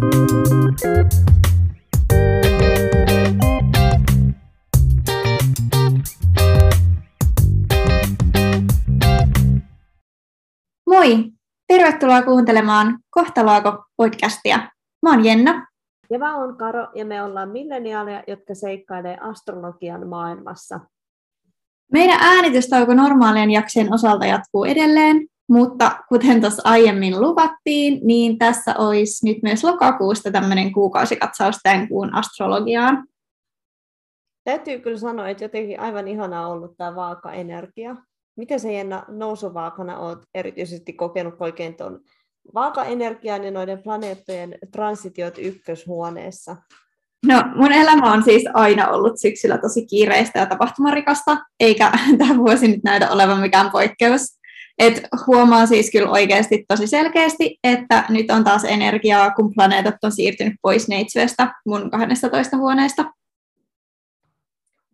Moi! Tervetuloa kuuntelemaan Kohtalaako-podcastia. Mä oon Jenna. Ja mä oon Karo, ja me ollaan milleniaaleja, jotka seikkailee astrologian maailmassa. Meidän äänitystauko normaalien jaksojen osalta jatkuu edelleen, mutta kuten tuossa aiemmin luvattiin, niin tässä olisi nyt myös lokakuusta tämmöinen kuukausikatsaus tämän kuun astrologiaan. Täytyy kyllä sanoa, että jotenkin aivan ihanaa ollut tämä vaaka-energia. Miten se Jenna nousuvaakana olet erityisesti kokenut oikein tuon vaaka-energian ja noiden planeettojen transitiot ykköshuoneessa? No, mun elämä on siis aina ollut syksyllä tosi kiireistä ja tapahtumarikasta, eikä tämä vuosi nyt näytä olevan mikään poikkeus. Et huomaa siis kyllä oikeasti tosi selkeästi, että nyt on taas energiaa, kun planeetat on siirtynyt pois neitsyöstä mun 12 huoneesta.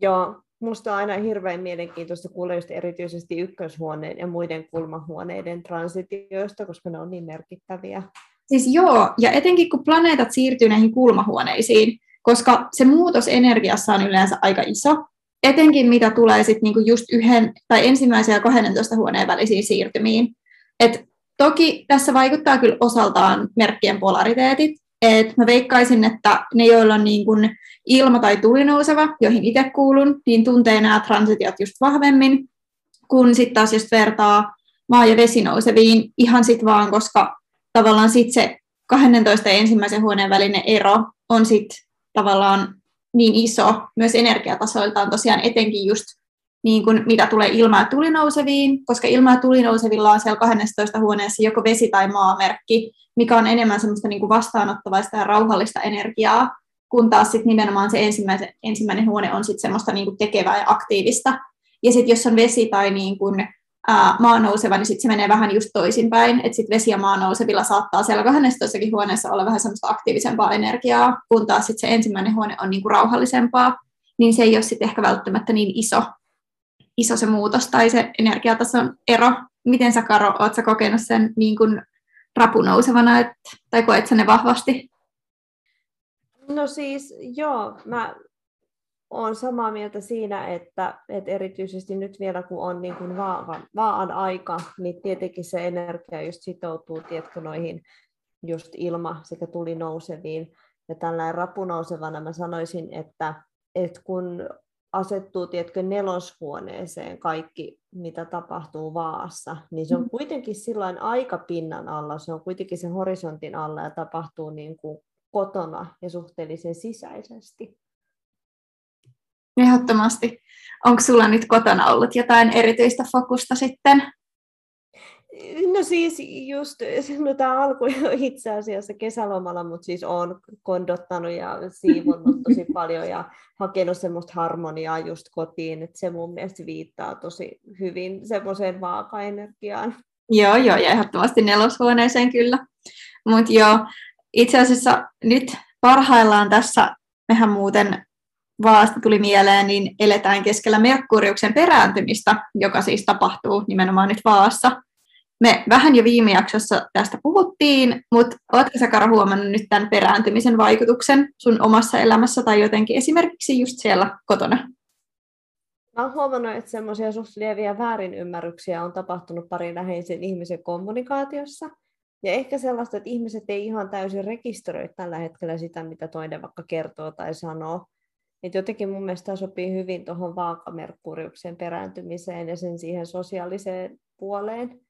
Joo, Minusta on aina hirveän mielenkiintoista kuulla just erityisesti ykköshuoneen ja muiden kulmahuoneiden transitioista, koska ne on niin merkittäviä. Siis joo, ja etenkin kun planeetat siirtyy näihin kulmahuoneisiin, koska se muutos energiassa on yleensä aika iso, etenkin mitä tulee sitten niinku just yhden tai ensimmäisen ja 12 huoneen välisiin siirtymiin. Et toki tässä vaikuttaa kyllä osaltaan merkkien polariteetit, et mä veikkaisin, että ne, joilla on niin kun ilma- tai tulinouseva, joihin itse kuulun, niin tuntee nämä transitiot just vahvemmin, kun sitten taas jos vertaa maa- ja vesinouseviin ihan sit vaan, koska tavallaan sit se 12 ensimmäisen huoneen välinen ero on sitten tavallaan niin iso myös energiatasoiltaan tosiaan etenkin just niin kuin mitä tulee ilma- ja tulinouseviin, koska ilma- ja tulinousevilla on siellä 12 huoneessa joko vesi- tai maamerkki, mikä on enemmän semmoista niin kuin vastaanottavaista ja rauhallista energiaa, kun taas sit nimenomaan se ensimmäinen, ensimmäinen huone on sit semmoista niin kuin tekevää ja aktiivista. Ja sitten jos on vesi tai niin kuin, ää, maanouseva, niin sitten se menee vähän just toisinpäin, että sitten vesi- ja maanousevilla saattaa siellä 12 huoneessa olla vähän semmoista aktiivisempaa energiaa, kun taas sit se ensimmäinen huone on niin kuin rauhallisempaa, niin se ei ole sitten ehkä välttämättä niin iso, iso se muutos tai se energiatason ero. Miten sä, Karo, oot kokenut sen niin kuin rapunousevana, että, tai koet sä ne vahvasti? No siis joo, mä olen samaa mieltä siinä, että, että erityisesti nyt vielä kun on niin kuin vaan, vaan aika, niin tietenkin se energia just sitoutuu tiedätkö, noihin just ilma sekä tuli nouseviin. Ja tällainen rapunousevana mä sanoisin, että, että kun asettuu tiedätkö, neloshuoneeseen kaikki, mitä tapahtuu vaassa, niin se on mm. kuitenkin silloin aika pinnan alla, se on kuitenkin sen horisontin alla ja tapahtuu niin kuin kotona ja suhteellisen sisäisesti. Ehdottomasti. Onko sulla nyt kotona ollut jotain erityistä fokusta sitten? No siis just, no tämä alkoi jo itse asiassa kesälomalla, mutta siis olen kondottanut ja siivonnut tosi paljon ja hakenut semmoista harmoniaa just kotiin, että se mun mielestä viittaa tosi hyvin semmoiseen vaaka-energiaan. Joo, joo, ja ehdottomasti neloshuoneeseen kyllä. Mutta joo, itse asiassa nyt parhaillaan tässä, mehän muuten vaasta tuli mieleen, niin eletään keskellä Merkuriuksen perääntymistä, joka siis tapahtuu nimenomaan nyt vaassa. Me vähän jo viime jaksossa tästä puhuttiin, mutta oletko sä Kara huomannut nyt tämän perääntymisen vaikutuksen sun omassa elämässä tai jotenkin esimerkiksi just siellä kotona? Mä oon huomannut, että semmoisia suht lieviä väärinymmärryksiä on tapahtunut parin läheisen ihmisen kommunikaatiossa. Ja ehkä sellaista, että ihmiset ei ihan täysin rekisteröi tällä hetkellä sitä, mitä toinen vaikka kertoo tai sanoo. Et jotenkin mun mielestä tämä sopii hyvin tuohon vaakamerkkuriuksen perääntymiseen ja sen siihen sosiaaliseen puoleen.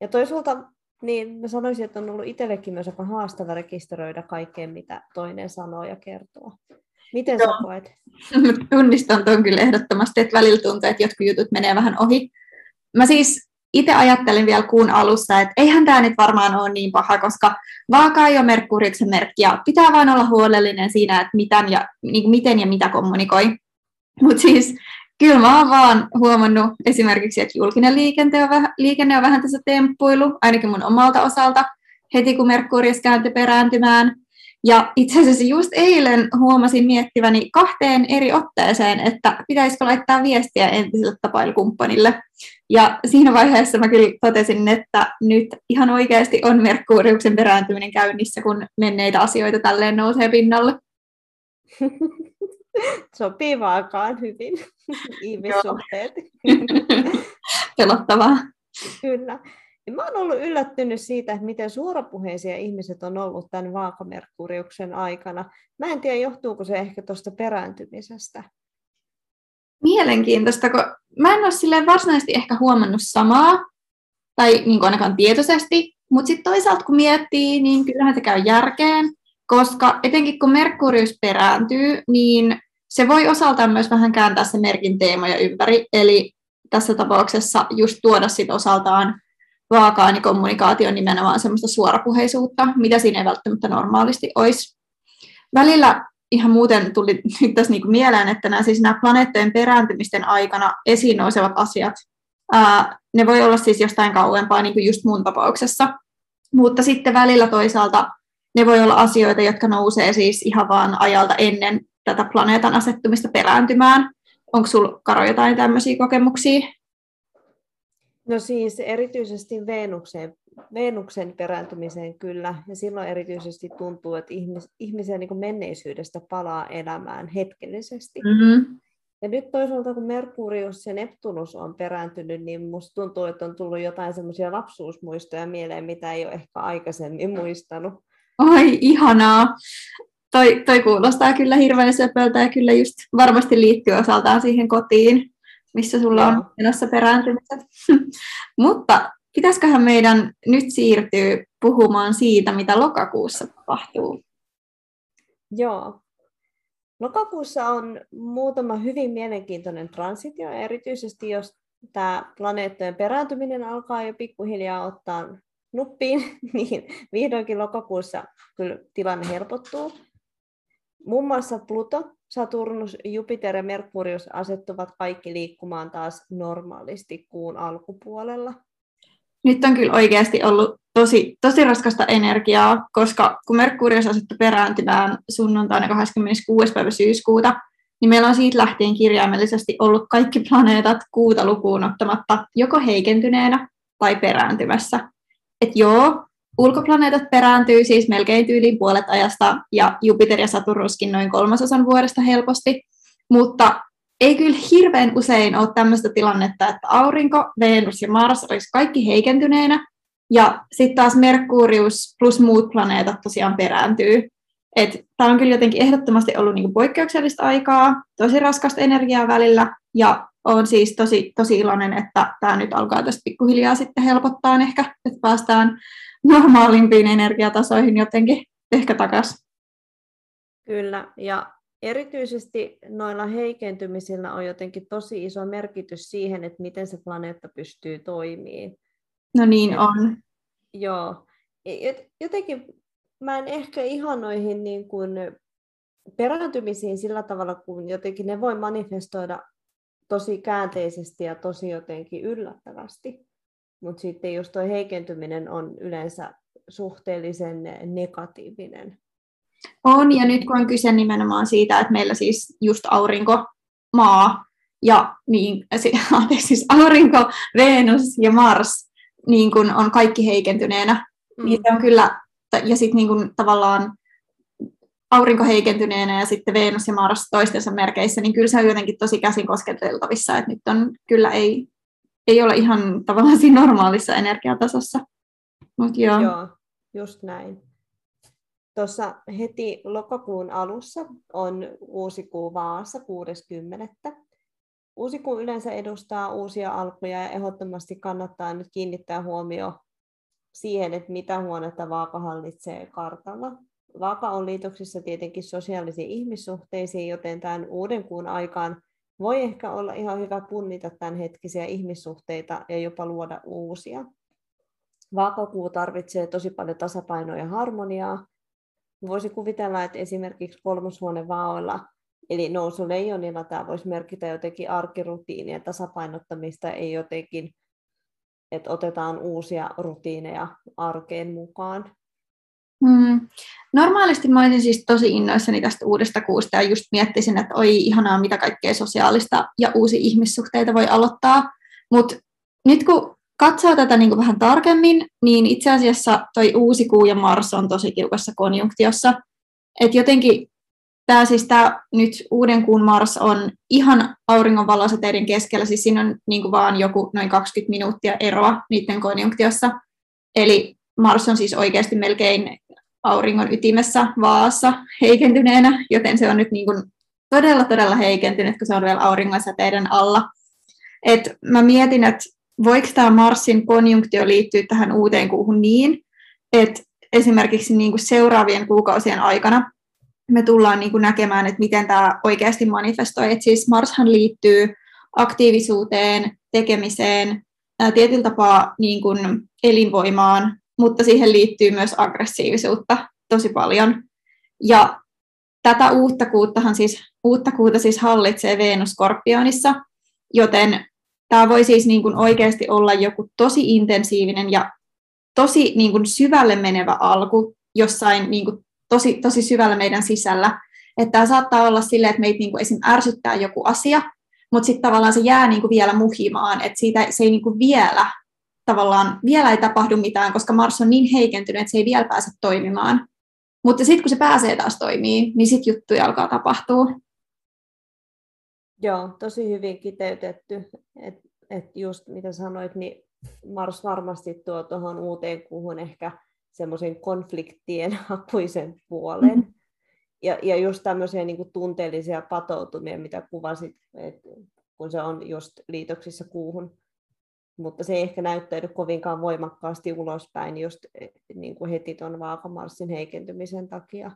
Ja toisaalta niin mä sanoisin, että on ollut itsellekin myös aika haastava rekisteröidä kaikkeen, mitä toinen sanoo ja kertoo. Miten Joo. sä koet? Tunnistan tuon kyllä ehdottomasti, että välillä tuntuu, että jotkut jutut menee vähän ohi. Mä siis itse ajattelin vielä kuun alussa, että eihän tämä nyt varmaan ole niin paha, koska vaaka ei ole Merkuriuksen merkki ja pitää vain olla huolellinen siinä, että miten ja, niin miten ja mitä kommunikoi. Mutta siis kyllä mä oon vaan huomannut esimerkiksi, että julkinen liikenne on, vähän, liikenne on vähän tässä temppuilu, ainakin mun omalta osalta, heti kun Merkurius kääntyi perääntymään. Ja itse asiassa just eilen huomasin miettiväni kahteen eri otteeseen, että pitäisikö laittaa viestiä entiselle tapailukumppanille. Ja siinä vaiheessa mä kyllä totesin, että nyt ihan oikeasti on Merkuriuksen perääntyminen käynnissä, kun menneitä asioita tälleen nousee pinnalle. Sopii vaakaan hyvin ihmissuhteet. Pelottavaa. Kyllä. Mä oon ollut yllättynyt siitä, että miten suorapuheisia ihmiset on ollut tämän vaakamerkuriuksen aikana. Mä en tiedä, johtuuko se ehkä tuosta perääntymisestä. Mielenkiintoista, kun mä en ole varsinaisesti ehkä huomannut samaa, tai niin kuin ainakaan tietoisesti, mutta sitten toisaalta kun miettii, niin kyllähän se käy järkeen, koska etenkin kun Merkurius perääntyy, niin se voi osaltaan myös vähän kääntää se merkin teemoja ympäri, eli tässä tapauksessa just tuoda sit osaltaan vaakaani kommunikaatio nimenomaan semmoista suorapuheisuutta, mitä siinä ei välttämättä normaalisti olisi. Välillä ihan muuten tuli tässä niinku mieleen, että nämä, siis nämä planeettojen perääntymisten aikana esiin nousevat asiat, ää, ne voi olla siis jostain kauempaa, niin kuin just mun tapauksessa, mutta sitten välillä toisaalta ne voi olla asioita, jotka nousee siis ihan vaan ajalta ennen tätä planeetan asettumista perääntymään. Onko sinulla, Karo, jotain tämmöisiä kokemuksia? No siis erityisesti Veenukseen, Veenuksen perääntymiseen kyllä, ja silloin erityisesti tuntuu, että ihmis, ihmisen niin menneisyydestä palaa elämään hetkellisesti. Mm-hmm. Ja nyt toisaalta, kun Merkurius ja Neptunus on perääntynyt, niin musta tuntuu, että on tullut jotain semmoisia lapsuusmuistoja mieleen, mitä ei ole ehkä aikaisemmin muistanut. Oi, ihanaa. Toi, toi kuulostaa kyllä hirveän söpöltä ja kyllä just varmasti liittyy osaltaan siihen kotiin missä sulla on menossa perääntymiset. Mutta pitäisiköhän meidän nyt siirtyä puhumaan siitä, mitä lokakuussa tapahtuu? Joo. Lokakuussa on muutama hyvin mielenkiintoinen transitio, erityisesti jos tämä planeettojen perääntyminen alkaa jo pikkuhiljaa ottaa nuppiin, niin vihdoinkin lokakuussa kyllä tilanne helpottuu. Muun muassa Pluto Saturnus, Jupiter ja Merkurius asettuvat kaikki liikkumaan taas normaalisti kuun alkupuolella. Nyt on kyllä oikeasti ollut tosi, tosi raskasta energiaa, koska kun Merkurius asettui perääntymään sunnuntaina 26. päivä syyskuuta, niin meillä on siitä lähtien kirjaimellisesti ollut kaikki planeetat kuuta lukuun ottamatta joko heikentyneenä tai perääntymässä. Et joo, Ulkoplaneetat perääntyy siis melkein tyyliin puolet ajasta ja Jupiter ja Saturnuskin noin kolmasosan vuodesta helposti, mutta ei kyllä hirveän usein ole tämmöistä tilannetta, että aurinko, Venus ja Mars olisi kaikki heikentyneenä ja sitten taas Merkurius plus muut planeetat tosiaan perääntyy. Tämä on kyllä jotenkin ehdottomasti ollut niinku poikkeuksellista aikaa, tosi raskasta energiaa välillä ja on siis tosi, tosi iloinen, että tämä nyt alkaa tästä pikkuhiljaa sitten helpottaa ehkä, että päästään normaalimpiin energiatasoihin jotenkin ehkä takaisin. Kyllä, ja erityisesti noilla heikentymisillä on jotenkin tosi iso merkitys siihen, että miten se planeetta pystyy toimimaan. No niin Et, on. Joo. Jotenkin mä en ehkä ihan noihin niin kuin perääntymisiin sillä tavalla, kun jotenkin ne voi manifestoida tosi käänteisesti ja tosi jotenkin yllättävästi. Mutta sitten just tuo heikentyminen on yleensä suhteellisen negatiivinen. On, ja nyt kun on kyse nimenomaan siitä, että meillä siis just aurinko, maa ja niin, siis aurinko, Venus ja Mars niin kun on kaikki heikentyneenä, mm. niin se on kyllä, ja sitten niin tavallaan aurinko heikentyneenä ja sitten Venus ja Mars toistensa merkeissä, niin kyllä se on jotenkin tosi käsin kosketeltavissa, että nyt on kyllä ei, ei ole ihan tavallaan siinä normaalissa energiatasossa. Mut joo. joo, just näin. Tuossa heti lokakuun alussa on uusi kuu Vaassa 60. Uusi kuu yleensä edustaa uusia alkuja ja ehdottomasti kannattaa nyt kiinnittää huomio siihen, että mitä huonetta vaaka hallitsee kartalla. Vaaka on liitoksissa tietenkin sosiaalisiin ihmissuhteisiin, joten tämän uuden kuun aikaan voi ehkä olla ihan hyvä punnita tämänhetkisiä ihmissuhteita ja jopa luoda uusia. Vaakakuu tarvitsee tosi paljon tasapainoa ja harmoniaa. Voisi kuvitella, että esimerkiksi kolmoshuone vaoilla, eli nousu leijonilla, tämä voisi merkitä jotenkin arkirutiinien tasapainottamista, ei jotenkin, että otetaan uusia rutiineja arkeen mukaan. Hmm. Normaalisti mä olisin siis tosi innoissani tästä uudesta kuusta ja just miettisin, että oi ihanaa, mitä kaikkea sosiaalista ja uusi ihmissuhteita voi aloittaa. Mutta nyt kun katsoo tätä niin vähän tarkemmin, niin itse asiassa toi uusi kuu ja Mars on tosi tiukassa konjunktiossa. Et jotenkin tämä siis tää nyt uuden kuun Mars on ihan auringon valosäteiden keskellä, siis siinä on niin vaan joku noin 20 minuuttia eroa niiden konjunktiossa. Eli Mars on siis oikeasti melkein auringon ytimessä vaassa heikentyneenä, joten se on nyt niin kuin todella, todella heikentynyt, kun se on vielä auringon säteiden alla. Et mä mietin, että voiko tämä Marsin konjunktio liittyä tähän uuteen kuuhun niin, että esimerkiksi niin kuin seuraavien kuukausien aikana me tullaan niin kuin näkemään, että miten tämä oikeasti manifestoi. Et siis Marshan liittyy aktiivisuuteen, tekemiseen, tietyllä tapaa niin kuin elinvoimaan, mutta siihen liittyy myös aggressiivisuutta tosi paljon. Ja tätä uutta kuuttahan siis, uutta kuuta siis hallitsee Venus Skorpionissa, joten tämä voi siis niin kuin oikeasti olla joku tosi intensiivinen ja tosi niin kuin syvälle menevä alku jossain niin kuin tosi, tosi syvällä meidän sisällä. Että tämä saattaa olla silleen, että meitä niin kuin esim. ärsyttää joku asia, mutta sitten tavallaan se jää niin kuin vielä muhimaan, että siitä, se ei niin kuin vielä tavallaan vielä ei tapahdu mitään, koska Mars on niin heikentynyt, että se ei vielä pääse toimimaan. Mutta sitten kun se pääsee taas toimii, niin sitten juttuja alkaa tapahtua. Joo, tosi hyvin kiteytetty. Että et just mitä sanoit, niin Mars varmasti tuo tuohon uuteen kuuhun ehkä semmoisen konfliktien hakuisen puolen. Mm-hmm. Ja, ja just tämmöisiä niin tunteellisia patoutumia, mitä kuvasit, että kun se on just liitoksissa kuuhun mutta se ei ehkä näyttäydy kovinkaan voimakkaasti ulospäin just eh, niin kuin heti tuon vaakamarssin heikentymisen takia.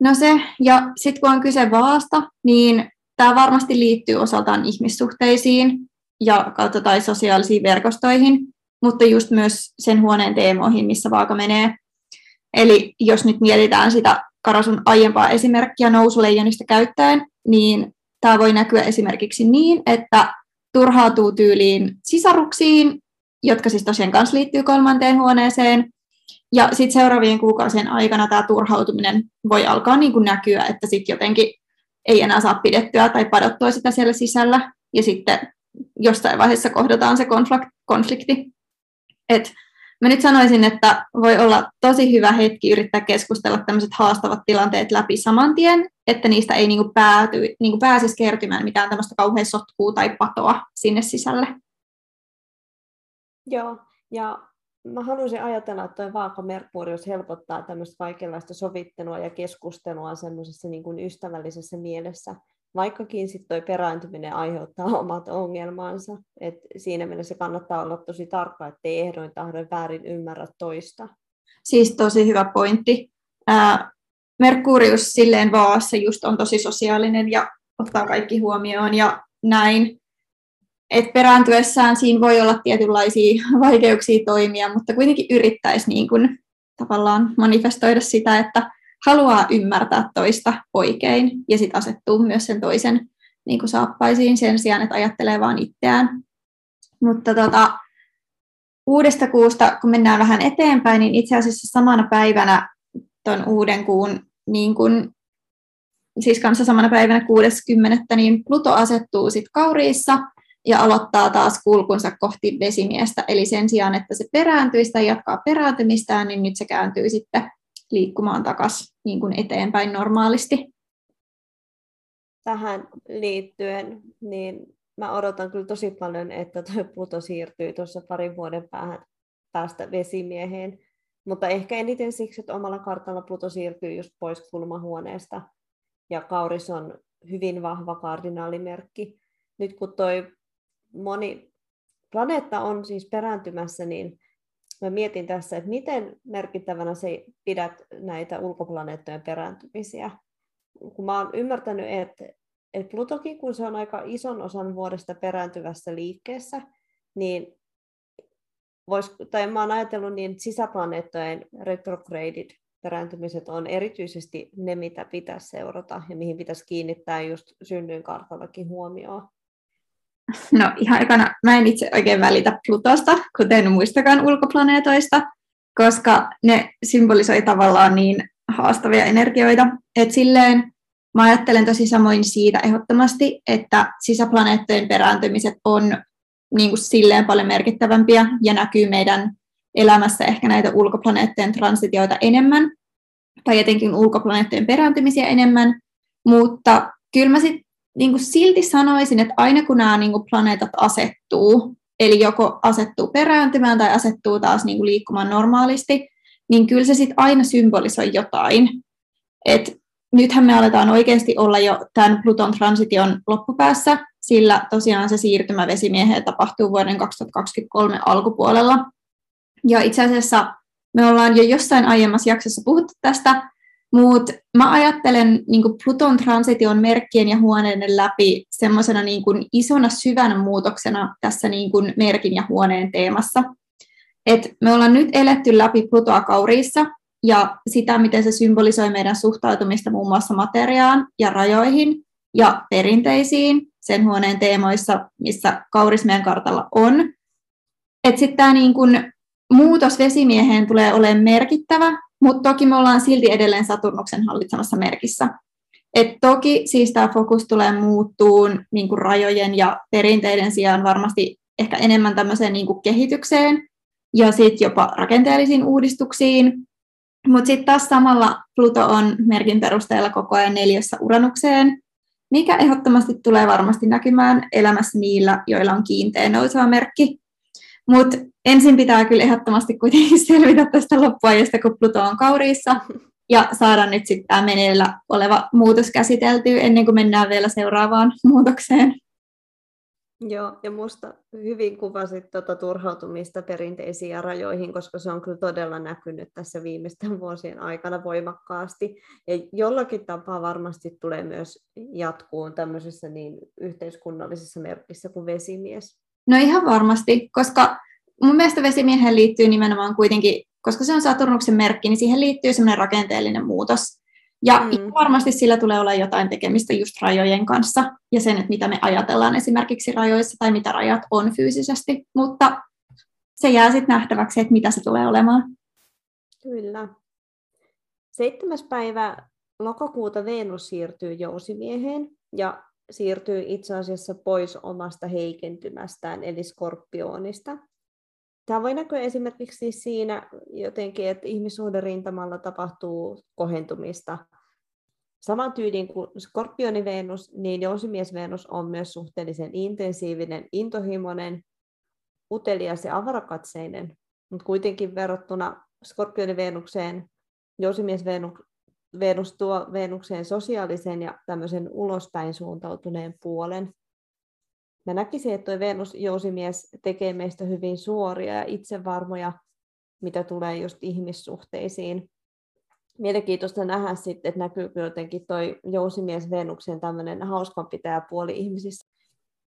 No se, ja sitten kun on kyse vaasta, niin tämä varmasti liittyy osaltaan ihmissuhteisiin ja kautta tai sosiaalisiin verkostoihin, mutta just myös sen huoneen teemoihin, missä vaaka menee. Eli jos nyt mietitään sitä Karasun aiempaa esimerkkiä nousuleijonista käyttäen, niin tämä voi näkyä esimerkiksi niin, että turhautuu tyyliin sisaruksiin, jotka siis tosiaan kanssa liittyy kolmanteen huoneeseen. Ja sitten seuraavien kuukausien aikana tämä turhautuminen voi alkaa niin kuin näkyä, että sitten jotenkin ei enää saa pidettyä tai padottua sitä siellä sisällä. Ja sitten jostain vaiheessa kohdataan se konflikti. Et Mä nyt sanoisin, että voi olla tosi hyvä hetki yrittää keskustella tämmöiset haastavat tilanteet läpi saman tien, että niistä ei niinku pääty, niinku pääsisi kertymään mitään tämmöistä kauhean sotkua tai patoa sinne sisälle. Joo, ja mä haluaisin ajatella, että tuo vaaka Merkurius helpottaa tämmöistä kaikenlaista sovittelua ja keskustelua semmoisessa niin kuin ystävällisessä mielessä, vaikkakin sitten toi perääntyminen aiheuttaa omat ongelmansa. Et siinä mielessä kannattaa olla tosi tarkka, ettei ehdoin tahdoin väärin ymmärrä toista. Siis tosi hyvä pointti. Ää, Merkurius silleen vaassa just on tosi sosiaalinen ja ottaa kaikki huomioon ja näin. Et perääntyessään siinä voi olla tietynlaisia vaikeuksia toimia, mutta kuitenkin yrittäisi niin kun, tavallaan manifestoida sitä, että haluaa ymmärtää toista oikein ja sitten asettuu myös sen toisen niin kuin saappaisiin sen sijaan, että ajattelee vain itseään. Mutta tota, uudesta kuusta, kun mennään vähän eteenpäin, niin itse asiassa samana päivänä tuon uuden kuun, niin kun, siis kanssa samana päivänä 60. niin Pluto asettuu sitten kauriissa ja aloittaa taas kulkunsa kohti vesimiestä. Eli sen sijaan, että se perääntyisi tai jatkaa perääntymistään, niin nyt se kääntyy sitten liikkumaan takaisin niin kuin eteenpäin normaalisti. Tähän liittyen, niin mä odotan kyllä tosi paljon, että tuo Pluto siirtyy tuossa parin vuoden päähän päästä vesimieheen. Mutta ehkä eniten siksi, että omalla kartalla Pluto siirtyy just pois kulmahuoneesta. Ja Kauris on hyvin vahva kardinaalimerkki. Nyt kun toi moni planeetta on siis perääntymässä, niin mä mietin tässä, että miten merkittävänä se pidät näitä ulkoplaneettojen perääntymisiä. Kun mä oon ymmärtänyt, että, että Plutokin, kun se on aika ison osan vuodesta perääntyvässä liikkeessä, niin vois, tai mä oon ajatellut niin, että sisäplaneettojen retrograded perääntymiset on erityisesti ne, mitä pitäisi seurata ja mihin pitäisi kiinnittää just synnyinkartallakin huomioon. No ihan ekana, mä en itse oikein välitä Plutosta, kuten muistakaan ulkoplaneetoista, koska ne symbolisoi tavallaan niin haastavia energioita. Et silleen mä ajattelen tosi samoin siitä ehdottomasti, että sisäplaneettojen perääntymiset on niin kuin silleen paljon merkittävämpiä ja näkyy meidän elämässä ehkä näitä ulkoplaneettojen transitioita enemmän, tai etenkin ulkoplaneettojen perääntymisiä enemmän, mutta kyllä mä sit, niin kuin silti sanoisin, että aina kun nämä niin kuin planeetat asettuu, eli joko asettuu perääntymään tai asettuu taas niin kuin liikkumaan normaalisti, niin kyllä se sitten aina symbolisoi jotain. Et nythän me aletaan oikeasti olla jo tämän Pluton transition loppupäässä, sillä tosiaan se siirtymä vesimieheen tapahtuu vuoden 2023 alkupuolella. Ja itse asiassa me ollaan jo jossain aiemmassa jaksossa puhuttu tästä, mutta mä ajattelen niin Pluton transition merkkien ja huoneiden läpi semmoisena niin isona syvänä muutoksena tässä niin merkin ja huoneen teemassa. Et me ollaan nyt eletty läpi Plutoa kauriissa ja sitä, miten se symbolisoi meidän suhtautumista muun muassa materiaan ja rajoihin ja perinteisiin sen huoneen teemoissa, missä kauris meidän kartalla on. Sitten tämä niin muutos vesimieheen tulee olemaan merkittävä, mutta toki me ollaan silti edelleen Saturnuksen hallitsemassa merkissä. Et toki siis tämä fokus tulee muuttuun niin kuin rajojen ja perinteiden sijaan varmasti ehkä enemmän tämmöiseen niin kuin kehitykseen ja sitten jopa rakenteellisiin uudistuksiin. Mutta sitten taas samalla Pluto on merkin perusteella koko ajan neljässä uranukseen, mikä ehdottomasti tulee varmasti näkymään elämässä niillä, joilla on kiinteä nouseva merkki. Mutta ensin pitää kyllä ehdottomasti kuitenkin selvitä tästä loppuajasta, kun Pluto on kauriissa, ja saada nyt sitten tämä meneillä oleva muutos käsiteltyä ennen kuin mennään vielä seuraavaan muutokseen. Joo, ja minusta hyvin kuvasit tuota turhautumista perinteisiin rajoihin, koska se on kyllä todella näkynyt tässä viimeisten vuosien aikana voimakkaasti. Ja jollakin tapaa varmasti tulee myös jatkuun tämmöisessä niin yhteiskunnallisessa merkissä kuin vesimies. No ihan varmasti, koska mun mielestä vesimiehen liittyy nimenomaan kuitenkin, koska se on Saturnuksen merkki, niin siihen liittyy semmoinen rakenteellinen muutos. Ja mm. varmasti sillä tulee olla jotain tekemistä just rajojen kanssa ja sen, että mitä me ajatellaan esimerkiksi rajoissa tai mitä rajat on fyysisesti, mutta se jää sitten nähtäväksi, että mitä se tulee olemaan. Kyllä. Seitsemäs päivä lokakuuta Venus siirtyy jousimieheen ja siirtyy itse asiassa pois omasta heikentymästään, eli skorpioonista. Tämä voi näkyä esimerkiksi siinä jotenkin, että ihmissuhderintamalla tapahtuu kohentumista. Saman tyylin kuin skorpioni Venus, niin jousimies Venus on myös suhteellisen intensiivinen, intohimoinen, utelias ja avarakatseinen, mutta kuitenkin verrattuna skorpioni Venukseen, jousimies Venus tuo Venukseen sosiaalisen ja tämmöisen ulospäin suuntautuneen puolen. Mä näkisin, että tuo Venus-jousimies tekee meistä hyvin suoria ja itsevarmoja, mitä tulee just ihmissuhteisiin. Mielenkiintoista nähdä sitten, että näkyykö jotenkin toi jousimies Venuksen tämmöinen hauskanpitäjäpuoli ihmisissä.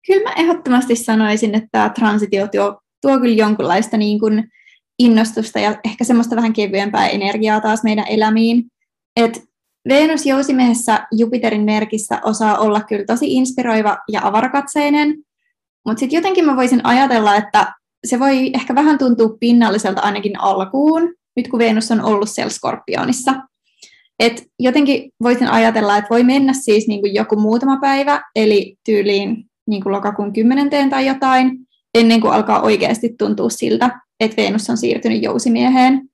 Kyllä mä ehdottomasti sanoisin, että tämä transitio tuo, tuo kyllä jonkunlaista niin kuin innostusta ja ehkä semmoista vähän kevyempää energiaa taas meidän elämiin. Et Venus jousimiehessä Jupiterin merkissä osaa olla kyllä tosi inspiroiva ja avarakatseinen, mutta sitten jotenkin mä voisin ajatella, että se voi ehkä vähän tuntua pinnalliselta ainakin alkuun, nyt kun Venus on ollut siellä Skorpionissa. Et jotenkin voisin ajatella, että voi mennä siis niin kuin joku muutama päivä, eli tyyliin niin kuin lokakuun kymmenenteen tai jotain, ennen kuin alkaa oikeasti tuntua siltä, että Venus on siirtynyt jousimieheen.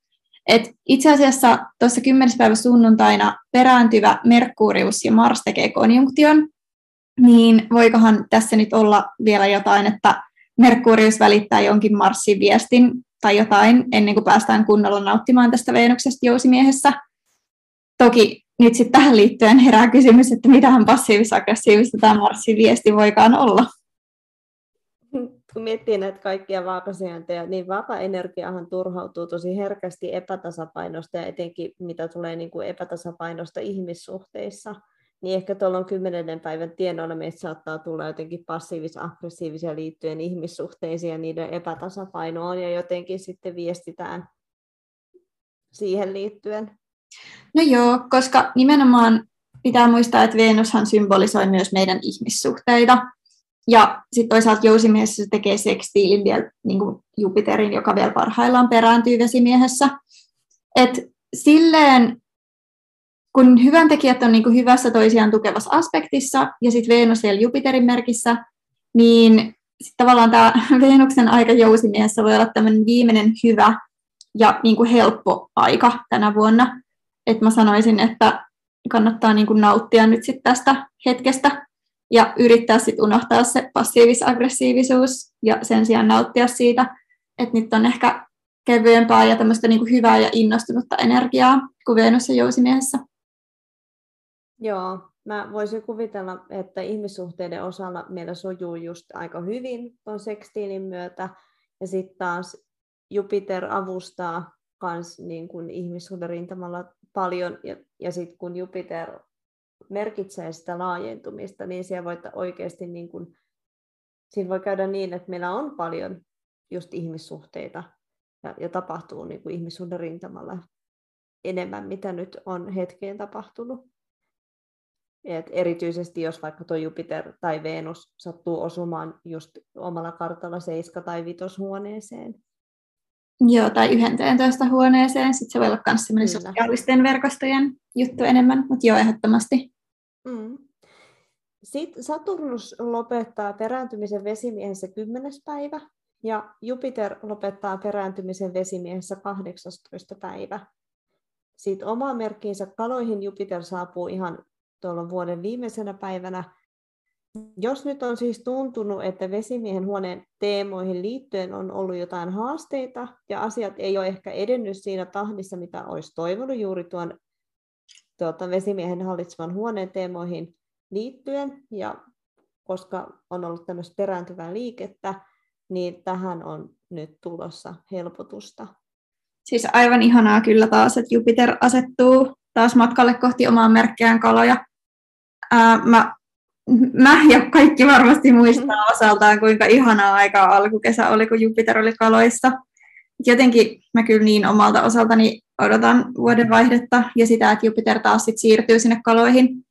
Et itse asiassa tuossa 10. päivä sunnuntaina perääntyvä Merkurius ja Mars tekee konjunktion, niin voikohan tässä nyt olla vielä jotain, että Merkurius välittää jonkin Marsin viestin tai jotain ennen kuin päästään kunnolla nauttimaan tästä Venuksesta jousimiehessä. Toki nyt sitten tähän liittyen herää kysymys, että mitähän passiivis-aggressiivista tämä Marsin viesti voikaan olla kun miettii näitä kaikkia vaakasijainteja, niin vaaka-energiahan turhautuu tosi herkästi epätasapainosta ja etenkin mitä tulee niin kuin epätasapainosta ihmissuhteissa, niin ehkä tuolla on kymmenennen päivän tienoilla meistä saattaa tulla jotenkin passiivis-aggressiivisia liittyen ihmissuhteisiin ja niiden epätasapainoon ja jotenkin sitten viestitään siihen liittyen. No joo, koska nimenomaan pitää muistaa, että Venushan symbolisoi myös meidän ihmissuhteita, Ja sitten toisaalta jousimiehessä se tekee sekstiilin vielä niin kuin Jupiterin, joka vielä parhaillaan perääntyy vesimiehessä. Et silleen, kun hyvän tekijät on niin kuin hyvässä toisiaan tukevassa aspektissa ja sitten Venus siellä Jupiterin merkissä, niin sit tavallaan tämä Venuksen aika jousimiehessä voi olla tämmöinen viimeinen hyvä ja niin kuin helppo aika tänä vuonna. Et mä sanoisin, että kannattaa niin kuin nauttia nyt sit tästä hetkestä ja yrittää sitten unohtaa se passiivis-aggressiivisuus ja sen sijaan nauttia siitä, että nyt on ehkä kevyempää ja tämmöistä niin kuin hyvää ja innostunutta energiaa kuin Venus ja jousimiehessä. Joo, mä voisin kuvitella, että ihmissuhteiden osalla meillä sujuu just aika hyvin tuon sekstiinin myötä, ja sitten taas Jupiter avustaa kans niin kuin rintamalla paljon, ja, ja sitten kun Jupiter merkitsee sitä laajentumista, niin siellä voi oikeasti niin kuin, siinä voi käydä niin, että meillä on paljon just ihmissuhteita ja, ja tapahtuu niin kuin ihmissuhden rintamalla enemmän, mitä nyt on hetkeen tapahtunut. Et erityisesti jos vaikka tuo Jupiter tai Venus sattuu osumaan just omalla kartalla 7 tai 5 huoneeseen. Joo, tai 11 huoneeseen. Sitten se voi olla myös sellainen sosiaalisten verkostojen juttu enemmän, mutta joo, ehdottomasti. Mm. Sitten Saturnus lopettaa perääntymisen vesimiehessä 10. päivä ja Jupiter lopettaa perääntymisen vesimiehessä 18. päivä. Sitten oma merkkiinsä kaloihin Jupiter saapuu ihan tuolla vuoden viimeisenä päivänä. Jos nyt on siis tuntunut, että vesimiehen huoneen teemoihin liittyen on ollut jotain haasteita ja asiat ei ole ehkä edennyt siinä tahdissa, mitä olisi toivonut juuri tuon tuota, vesimiehen hallitsevan huoneen teemoihin liittyen, ja koska on ollut tämmöistä perääntyvää liikettä, niin tähän on nyt tulossa helpotusta. Siis aivan ihanaa kyllä taas, että Jupiter asettuu taas matkalle kohti omaa merkkiään kaloja. Ää, mä, mä ja kaikki varmasti muistaa osaltaan, kuinka ihanaa aikaa alkukesä oli, kun Jupiter oli kaloissa. Jotenkin mä kyllä niin omalta osaltani odotan vuodenvaihdetta ja sitä, että Jupiter taas sit siirtyy sinne kaloihin.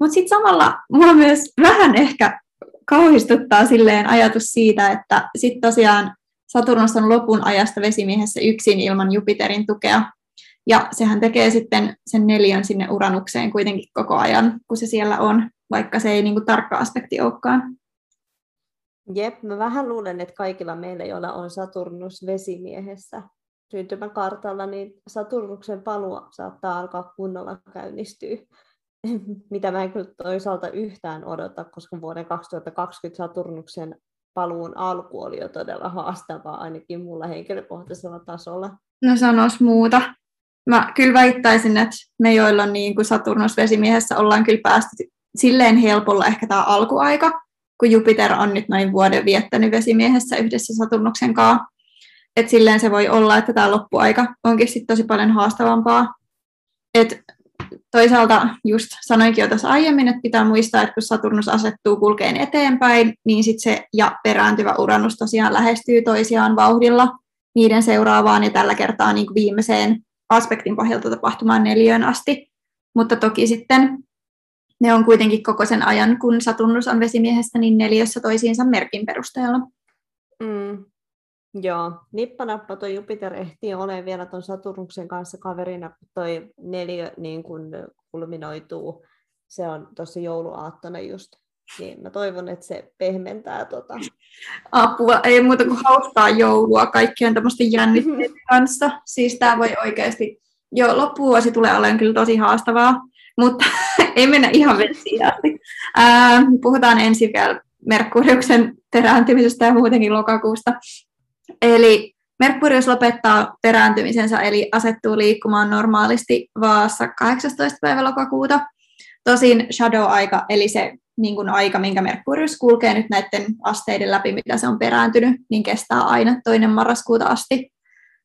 Mutta sitten samalla mua myös vähän ehkä kauhistuttaa silleen ajatus siitä, että sitten tosiaan Saturnus on lopun ajasta vesimiehessä yksin ilman Jupiterin tukea. Ja sehän tekee sitten sen neljön sinne uranukseen kuitenkin koko ajan, kun se siellä on, vaikka se ei niinku tarkka aspekti olekaan. Jep, mä vähän luulen, että kaikilla meillä, joilla on Saturnus vesimiehessä syntymäkartalla, niin Saturnuksen palua saattaa alkaa kunnolla käynnistyä, mitä mä en kyllä toisaalta yhtään odota, koska vuoden 2020 Saturnuksen paluun alku oli jo todella haastavaa, ainakin mulla henkilökohtaisella tasolla. No sanos muuta. Mä kyllä väittäisin, että me, joilla niin kuin Saturnus vesimiehessä, ollaan kyllä päästy silleen helpolla ehkä tämä alkuaika, kun Jupiter on nyt noin vuoden viettänyt vesimiehessä yhdessä Saturnuksen kanssa. Et silleen se voi olla, että tämä loppuaika onkin sit tosi paljon haastavampaa. Et toisaalta just sanoinkin jo tuossa aiemmin, että pitää muistaa, että kun Saturnus asettuu kulkeen eteenpäin, niin sit se ja perääntyvä Uranus tosiaan lähestyy toisiaan vauhdilla niiden seuraavaan ja tällä kertaa niin viimeiseen aspektin pohjalta tapahtumaan neljön asti. Mutta toki sitten ne on kuitenkin koko sen ajan, kun Saturnus on vesimiehestä, niin neljössä toisiinsa merkin perusteella. Mm, Joo, nippanappa tuo Jupiter ehtii olemaan vielä tuon Saturnuksen kanssa kaverina, kun toi neljä niin kun kulminoituu. Se on tosi jouluaattona just. Niin mä toivon, että se pehmentää tota. Apua, ei muuta kuin hauskaa joulua kaikkien tämmöisten jännitteiden kanssa. Siis tämä voi oikeasti, jo loppuvuosi tulee olemaan kyllä tosi haastavaa, mutta ei mennä ihan vesiin asti. Ää, puhutaan ensin vielä Merkuriuksen terääntymisestä ja muutenkin lokakuusta. Eli Merkurius lopettaa perääntymisensä, eli asettuu liikkumaan normaalisti vaassa 18. päivä lokakuuta. Tosin shadow-aika, eli se niin kuin aika, minkä Merkurius kulkee nyt näiden asteiden läpi, mitä se on perääntynyt, niin kestää aina toinen marraskuuta asti.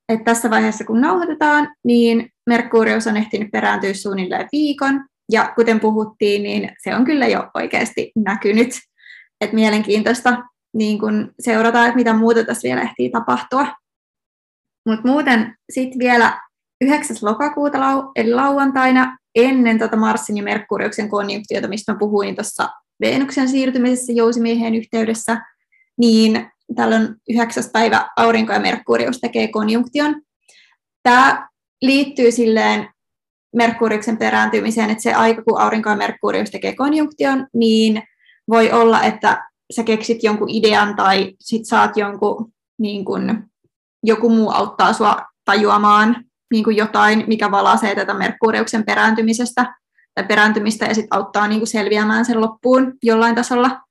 Et tässä vaiheessa, kun nauhoitetaan, niin Merkurius on ehtinyt perääntyä suunnilleen viikon, ja kuten puhuttiin, niin se on kyllä jo oikeasti näkynyt. Et mielenkiintoista niin kun seurata, että mitä muuta tässä vielä ehtii tapahtua. Mutta muuten sitten vielä 9. lokakuuta, eli lauantaina, ennen tota Marsin ja Merkuriuksen konjunktiota, mistä mä puhuin tuossa Venuksen siirtymisessä jousimiehen yhteydessä, niin tällöin yhdeksäs päivä aurinko ja Merkurius tekee konjunktion. Tämä liittyy silleen Merkuriuksen perääntymiseen, että se aika, kun aurinko ja Merkurius tekee konjunktion, niin voi olla, että sä keksit jonkun idean tai sit saat jonkun, niin kun, joku muu auttaa sua tajuamaan niin kuin jotain, mikä valaisee tätä Merkuriuksen perääntymisestä tai perääntymistä ja sitten auttaa niin selviämään sen loppuun jollain tasolla.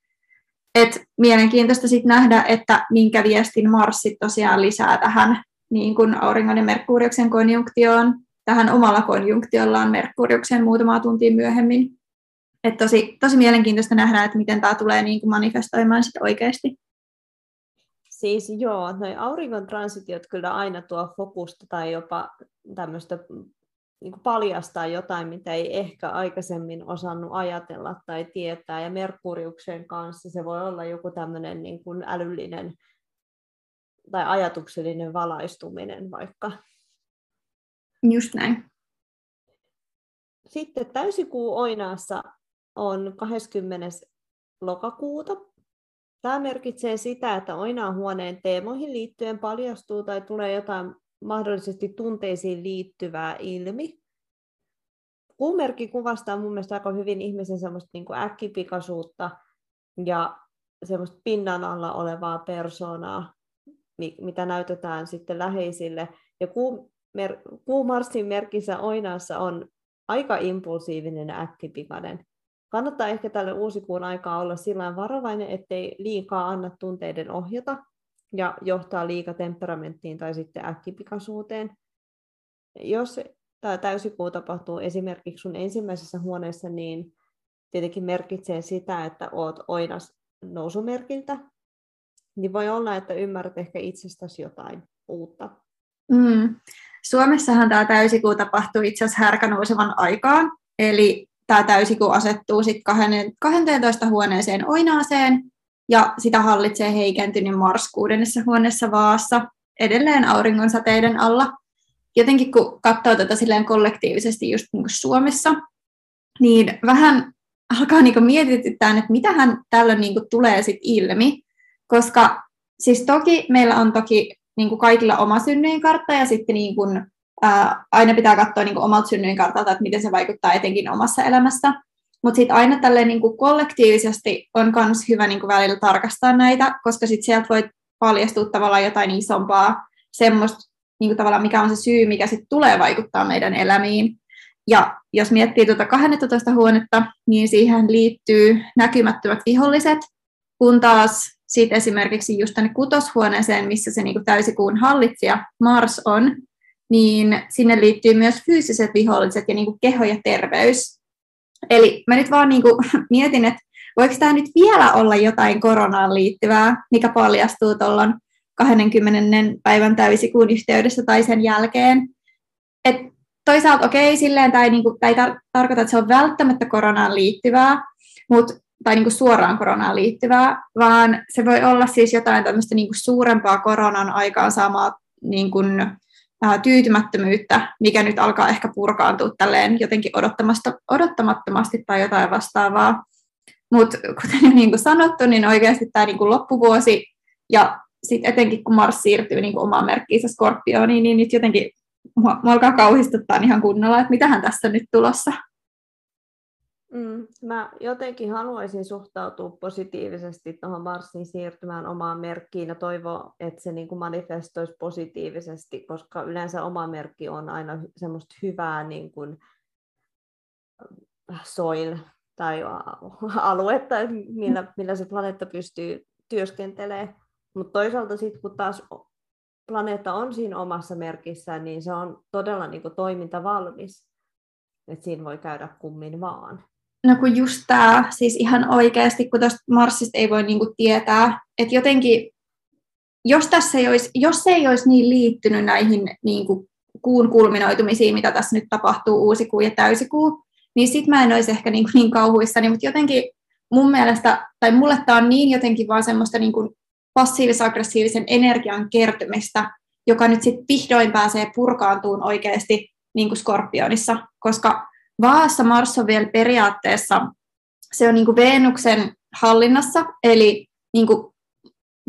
Et mielenkiintoista sitten nähdä, että minkä viestin Marsi tosiaan lisää tähän niin kuin auringon ja Merkuriuksen konjunktioon, tähän omalla konjunktiollaan Merkuriuksen muutamaa tuntia myöhemmin. Et tosi, tosi mielenkiintoista nähdä, että miten tämä tulee niin kuin manifestoimaan sit oikeasti. Siis joo, noi auringon transitiot kyllä aina tuo fokusta tai jopa tämmöistä niin paljastaa jotain, mitä ei ehkä aikaisemmin osannut ajatella tai tietää. Ja Merkuriuksen kanssa se voi olla joku tämmöinen niin kuin älyllinen tai ajatuksellinen valaistuminen vaikka. Just näin. Sitten täysikuu Oinaassa on 20. lokakuuta. Tämä merkitsee sitä, että Oinaan huoneen teemoihin liittyen paljastuu tai tulee jotain mahdollisesti tunteisiin liittyvää ilmi. Kuumerkki kuvastaa mun mielestä aika hyvin ihmisen semmoista niin kuin äkkipikaisuutta ja semmoista pinnan alla olevaa persoonaa, mitä näytetään sitten läheisille. Ja mer, Marsin merkissä Oinaassa on aika impulsiivinen ja äkkipikainen. Kannattaa ehkä tälle uusikuun aikaa olla sillä varovainen, ettei liikaa anna tunteiden ohjata ja johtaa liika temperamenttiin tai sitten äkkipikaisuuteen. Jos tämä täysikuu tapahtuu esimerkiksi sun ensimmäisessä huoneessa, niin tietenkin merkitsee sitä, että oot oinas nousumerkiltä, niin voi olla, että ymmärrät ehkä itsestäsi jotain uutta. Mm. Suomessahan tämä täysikuu tapahtuu itse asiassa härkänousevan aikaan, eli tämä täysikuu asettuu sitten 12 huoneeseen oinaaseen, ja sitä hallitsee heikentynyt Mars kuudennessa huoneessa vaassa edelleen auringonsateiden alla. Jotenkin kun katsoo tätä silleen kollektiivisesti just niin kuin Suomessa, niin vähän alkaa niin mietityttää, että mitähän tällä niin kuin tulee sit ilmi, koska siis toki meillä on toki niin kuin kaikilla oma synnyinkartta ja sitten niin kuin, ää, aina pitää katsoa niin kuin omalta synnyinkartalta, että miten se vaikuttaa etenkin omassa elämässä. Mutta sitten aina tälleen niin kuin kollektiivisesti on myös hyvä niin kuin välillä tarkastaa näitä, koska sitten sieltä voi paljastua tavallaan jotain isompaa, semmoista niin kuin tavallaan mikä on se syy, mikä sitten tulee vaikuttaa meidän elämiin. Ja jos miettii tuota 12 huonetta, niin siihen liittyy näkymättömät viholliset, kun taas sitten esimerkiksi just tänne kutoshuoneeseen, missä se niin täysikuun hallitsija Mars on, niin sinne liittyy myös fyysiset viholliset ja niin kuin keho ja terveys. Eli mä nyt vaan niin kuin mietin, että voiko tämä nyt vielä olla jotain koronaan liittyvää, mikä paljastuu tuolloin 20. päivän täysikuun yhteydessä tai sen jälkeen. Et toisaalta okei, okay, silleen tämä ei, niinku, tämä ei tar- tarkoita, että se on välttämättä koronaan liittyvää, mut, tai niinku suoraan koronaan liittyvää, vaan se voi olla siis jotain tämmöistä niinku suurempaa koronan aikaan saamaa niinku, tyytymättömyyttä, mikä nyt alkaa ehkä purkaantua tälleen jotenkin odottamattomasti tai jotain vastaavaa. Mutta kuten niin kuin sanottu, niin oikeasti tämä niin kuin loppuvuosi ja sitten etenkin kun Mars siirtyy niin kuin omaan merkkiinsä Skorpioniin, niin nyt jotenkin mua, mua alkaa kauhistuttaa ihan kunnolla, että mitähän tässä nyt tulossa. Mm, mä jotenkin haluaisin suhtautua positiivisesti tuohon Marsin siirtymään omaan merkkiin ja toivoa, että se niin kuin manifestoisi positiivisesti, koska yleensä oma merkki on aina semmoista hyvää niin kuin soil tai aluetta, millä, millä se planeetta pystyy työskentelemään. Mutta toisaalta sitten kun taas planeetta on siinä omassa merkissä, niin se on todella niin kuin toimintavalmis. Että siinä voi käydä kummin vaan. No kun just tämä, siis ihan oikeasti, kun tuosta Marsista ei voi niinku tietää, että jotenkin, jos, tässä ei olisi, jos se ei olisi niin liittynyt näihin niinku kuun kulminoitumisiin, mitä tässä nyt tapahtuu, uusikuu ja täysikuu, niin sitten mä en olisi ehkä niinku niin kauhuissani, mutta jotenkin mun mielestä, tai mulle tämä on niin jotenkin vaan semmoista niinku passiivis-aggressiivisen energian kertymistä, joka nyt sitten vihdoin pääsee purkaantuun oikeasti niin kuin Skorpionissa, koska Vaassa Mars on vielä periaatteessa se on niin kuin Venuksen hallinnassa, eli niin kuin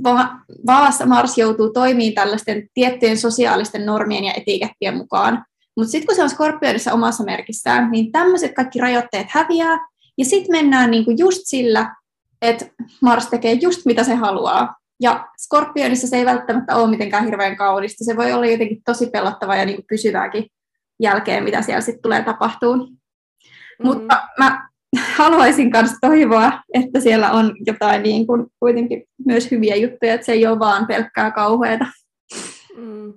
va- vaassa Mars joutuu toimimaan tällaisten tiettyjen sosiaalisten normien ja etikettien mukaan. Mutta sitten kun se on Skorpionissa omassa merkissään, niin tämmöiset kaikki rajoitteet häviää, ja sitten mennään niinku just sillä, että Mars tekee just mitä se haluaa. Ja Skorpionissa se ei välttämättä ole mitenkään hirveän kaunista. Se voi olla jotenkin tosi pelottava ja niinku pysyvääkin jälkeen, mitä siellä sitten tulee tapahtumaan. Mm. Mutta mä haluaisin myös toivoa, että siellä on jotain niin kuin kuitenkin myös hyviä juttuja, että se ei ole vaan pelkkää kauheata. Mm,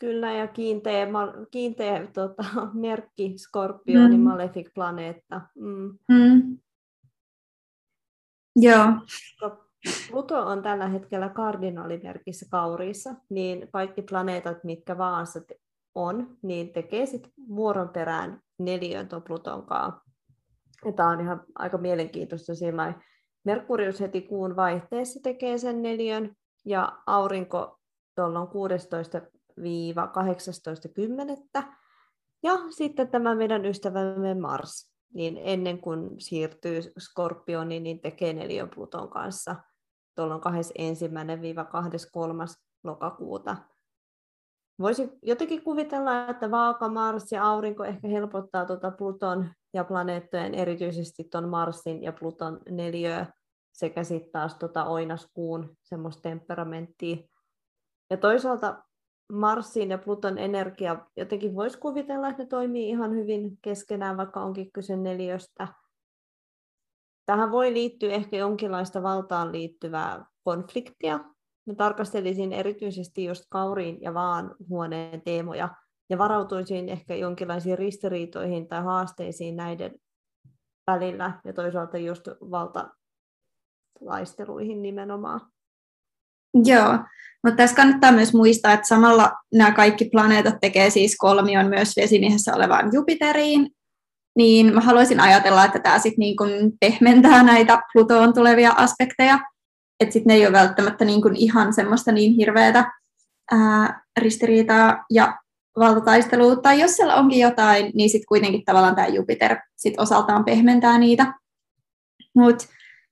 kyllä, ja kiinteä, kiinteä tota, merkki Skorpioni, mm. Malefic Planeetta. Mm. Mm. Joo. Pluto on tällä hetkellä kardinaalimerkissä kauriissa, niin kaikki planeetat, mitkä vaansa on, niin tekee sitten vuoron perään neliön tuon Pluton kanssa. Tämä on ihan aika mielenkiintoista sillä Merkurius heti kuun vaihteessa tekee sen neliön ja aurinko tuolla on 16-18.10. Ja sitten tämä meidän ystävämme Mars, niin ennen kuin siirtyy Skorpioniin, niin tekee neliön Pluton kanssa. Tuolla on 21-23. lokakuuta. Voisi jotenkin kuvitella, että Vaaka, Mars ja Aurinko ehkä helpottaa tuota Pluton ja planeettojen, erityisesti tuon Marsin ja Pluton neliöä, sekä sitten taas tuota oinaskuun semmoista temperamenttia. Ja toisaalta Marsin ja Pluton energia, jotenkin voisi kuvitella, että ne toimii ihan hyvin keskenään, vaikka onkin kyse neliöstä. Tähän voi liittyä ehkä jonkinlaista valtaan liittyvää konfliktia. Mä tarkastelisin erityisesti just kauriin ja vaan huoneen teemoja, ja varautuisin ehkä jonkinlaisiin ristiriitoihin tai haasteisiin näiden välillä ja toisaalta just valtalaisteluihin nimenomaan. Joo, mutta tässä kannattaa myös muistaa, että samalla nämä kaikki planeetat tekee siis kolmion myös vesimiehessä olevaan Jupiteriin, niin mä haluaisin ajatella, että tämä sitten niin kuin pehmentää näitä Plutoon tulevia aspekteja, että sitten ne ei ole välttämättä niin kuin ihan semmoista niin hirveätä ää, ristiriitaa, ja valtataistelua, tai jos siellä onkin jotain, niin sitten kuitenkin tavallaan tämä Jupiter sit osaltaan pehmentää niitä. Mutta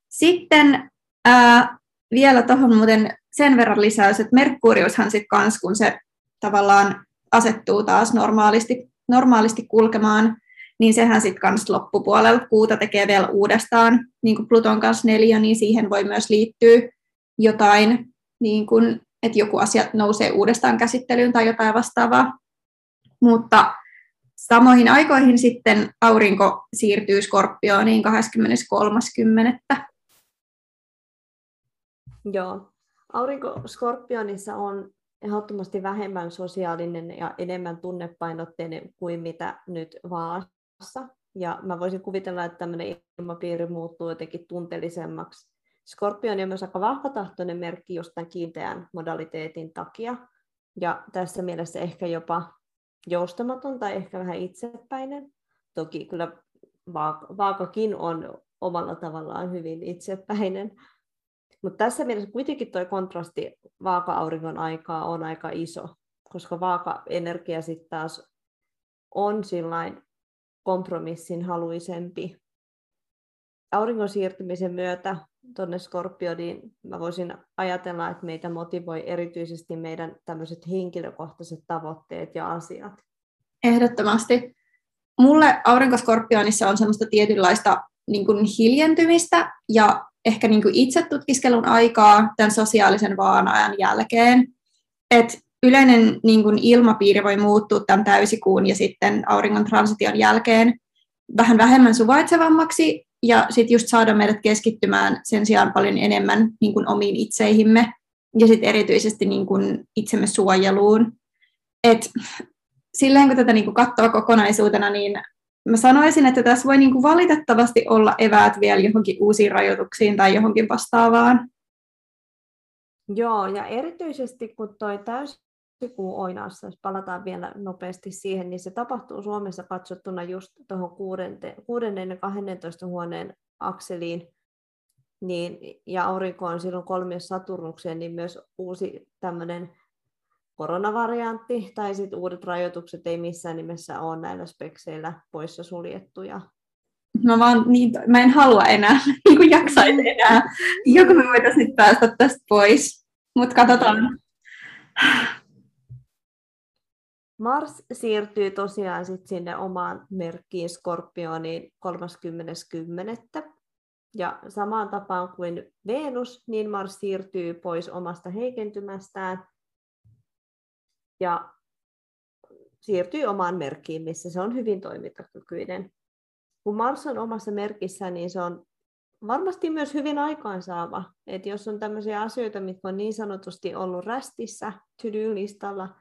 sitten ää, vielä tuohon muuten sen verran lisäys, että Merkuriushan sitten kans, kun se tavallaan asettuu taas normaalisti, normaalisti kulkemaan, niin sehän sitten kans loppupuolella kuuta tekee vielä uudestaan, niin kuin Pluton kanssa neljä, niin siihen voi myös liittyä jotain, niin kuin, että joku asia nousee uudestaan käsittelyyn tai jotain vastaavaa. Mutta samoihin aikoihin sitten aurinko siirtyy Skorpiooniin 23.10. Joo. Aurinko Skorpionissa on ehdottomasti vähemmän sosiaalinen ja enemmän tunnepainotteinen kuin mitä nyt Vaassa. Ja mä voisin kuvitella, että tämmöinen ilmapiiri muuttuu jotenkin tunteellisemmaksi. Skorpioni on myös aika vahvatahtoinen merkki just tämän kiinteän modaliteetin takia. Ja tässä mielessä ehkä jopa joustamaton tai ehkä vähän itsepäinen. Toki kyllä vaakakin on omalla tavallaan hyvin itsepäinen. Mutta tässä mielessä kuitenkin tuo kontrasti vaaka-auringon aikaa on aika iso, koska vaaka-energia sitten taas on sillain kompromissin haluisempi. Auringon siirtymisen myötä tuonne Skorpioniin mä voisin ajatella, että meitä motivoi erityisesti meidän tämmöiset henkilökohtaiset tavoitteet ja asiat. Ehdottomasti. Mulle aurinkoskorpionissa on semmoista tietynlaista niin kuin hiljentymistä ja ehkä niin kuin itsetutkiskelun aikaa tämän sosiaalisen vaan-ajan jälkeen. Et yleinen niin kuin ilmapiiri voi muuttua tämän täysikuun ja sitten auringon transition jälkeen vähän vähemmän suvaitsevammaksi ja sitten just saada meidät keskittymään sen sijaan paljon enemmän niin kuin omiin itseihimme ja sitten erityisesti niin kuin itsemme suojeluun. Et silleen kun tätä niin kuin katsoo kokonaisuutena, niin mä sanoisin, että tässä voi niin kuin valitettavasti olla eväät vielä johonkin uusiin rajoituksiin tai johonkin vastaavaan. Joo, ja erityisesti kun toi täysikuu oinassa, jos palataan vielä nopeasti siihen, niin se tapahtuu Suomessa katsottuna just tuohon kuudennen ja 12 huoneen akseliin, niin, ja aurinko on silloin kolmiossa Saturnukseen, niin myös uusi tämmöinen koronavariantti tai sitten uudet rajoitukset ei missään nimessä ole näillä spekseillä poissa suljettuja. mä, vaan niin, mä en halua enää, niin kuin jaksaisi mm. enää. Joku me voitaisiin päästä tästä pois. Mutta katsotaan. Mars siirtyy tosiaan sit sinne omaan merkkiin Skorpioniin 30.10. Ja samaan tapaan kuin Venus, niin Mars siirtyy pois omasta heikentymästään ja siirtyy omaan merkkiin, missä se on hyvin toimintakykyinen. Kun Mars on omassa merkissä, niin se on varmasti myös hyvin aikaansaava. Et jos on tämmöisiä asioita, mitkä on niin sanotusti ollut rästissä to-do-listalla,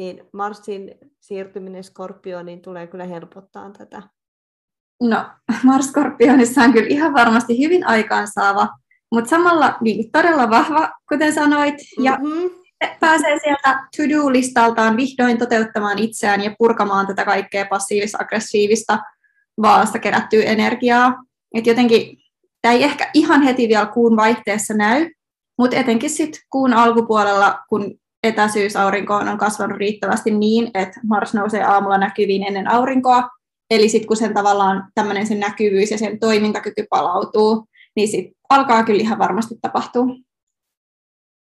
niin Marsin siirtyminen Skorpioniin tulee kyllä helpottaa tätä. No, Mars Skorpionissa on kyllä ihan varmasti hyvin aikaansaava, mutta samalla niin todella vahva, kuten sanoit, ja mm-hmm. pääsee sieltä to-do-listaltaan vihdoin toteuttamaan itseään ja purkamaan tätä kaikkea passiivis-aggressiivista vaalasta kerättyä energiaa. Et jotenkin tämä ei ehkä ihan heti vielä kuun vaihteessa näy, mutta etenkin sitten kuun alkupuolella, kun etäisyys aurinkoon on kasvanut riittävästi niin, että Mars nousee aamulla näkyviin ennen aurinkoa, eli sitten kun sen tavallaan tämmöinen sen näkyvyys ja sen toimintakyky palautuu, niin sitten alkaa kyllä ihan varmasti tapahtua.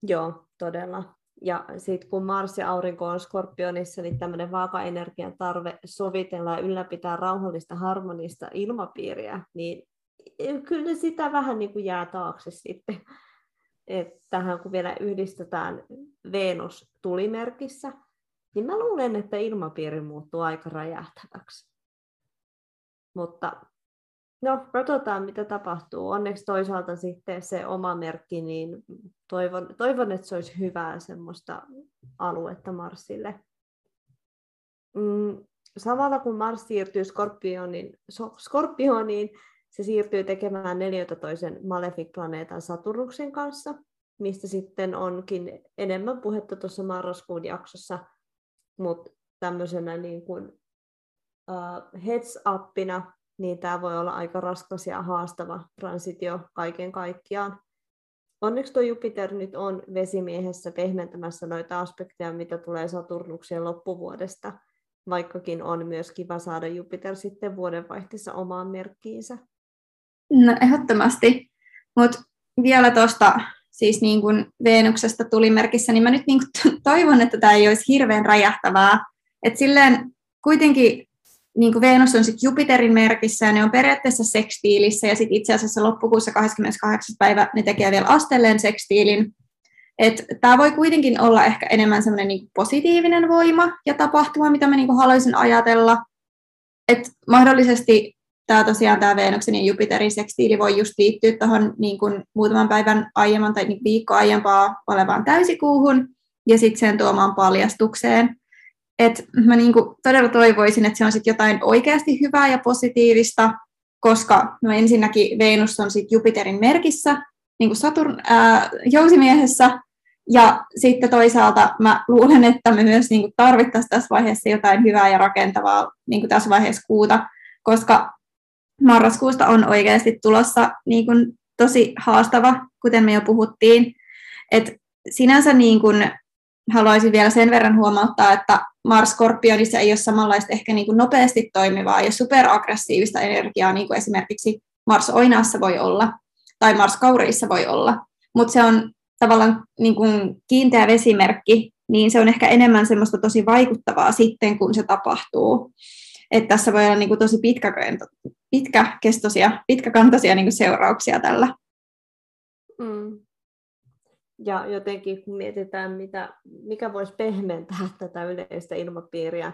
Joo, todella. Ja sitten kun Mars ja aurinko on skorpionissa, niin tämmöinen vaaka-energian tarve sovitella ja ylläpitää rauhallista harmonista ilmapiiriä, niin kyllä sitä vähän niin kuin jää taakse sitten. Et tähän kun vielä yhdistetään Venus tulimerkissä, niin mä luulen, että ilmapiiri muuttuu aika räjähtäväksi. Mutta no, katsotaan mitä tapahtuu. Onneksi toisaalta sitten se oma merkki, niin toivon, toivon että se olisi hyvää semmoista aluetta Marsille. Mm, samalla kun Mars siirtyy Skorpioniin, Skorpioniin se siirtyy tekemään neljätä toisen Malefic-planeetan Saturnuksen kanssa, mistä sitten onkin enemmän puhetta tuossa marraskuun jaksossa, mutta tämmöisenä niin kuin, uh, heads upina, niin tämä voi olla aika raskas ja haastava transitio kaiken kaikkiaan. Onneksi tuo Jupiter nyt on vesimiehessä pehmentämässä noita aspekteja, mitä tulee Saturnukseen loppuvuodesta, vaikkakin on myös kiva saada Jupiter sitten vuodenvaihteessa omaan merkkiinsä. No ehdottomasti, mutta vielä tuosta siis niin kuin Veenuksesta tuli merkissä, niin mä nyt niin kuin toivon, että tämä ei olisi hirveän räjähtävää. Että silleen kuitenkin niin kuin Venus on sitten Jupiterin merkissä ja ne on periaatteessa sekstiilissä ja sitten itse asiassa loppukuussa 28. päivä ne tekee vielä astelleen sekstiilin. Tämä voi kuitenkin olla ehkä enemmän semmoinen niin positiivinen voima ja tapahtuma, mitä mä niin kuin haluaisin ajatella. Et mahdollisesti tämä tosiaan tämä Venuksen ja Jupiterin sekstiili voi just liittyä tuohon niin muutaman päivän aiemman tai niin viikko aiempaa olevaan täysikuuhun ja sitten sen tuomaan paljastukseen. Et mä niin kuin todella toivoisin, että se on sitten jotain oikeasti hyvää ja positiivista, koska no ensinnäkin Venus on sitten Jupiterin merkissä, niin kuin Saturn ää, jousimiehessä, ja sitten toisaalta mä luulen, että me myös niin tarvittaisiin tässä vaiheessa jotain hyvää ja rakentavaa niin tässä vaiheessa kuuta, koska marraskuusta on oikeasti tulossa niin kuin tosi haastava, kuten me jo puhuttiin. Et sinänsä niin kuin haluaisin vielä sen verran huomauttaa, että Mars Skorpionissa ei ole samanlaista ehkä niin kuin nopeasti toimivaa ja superaggressiivista energiaa, niin kuin esimerkiksi Mars Oinaassa voi olla, tai Mars Kauriissa voi olla, mutta se on tavallaan niin kuin kiinteä vesimerkki, niin se on ehkä enemmän semmoista tosi vaikuttavaa sitten, kun se tapahtuu. Että tässä voi olla niin kuin tosi pitkäkestoisia, pitkäkantoisia niin kuin seurauksia tällä. Mm. Ja jotenkin kun mietitään, mitä, mikä voisi pehmentää tätä yleistä ilmapiiriä,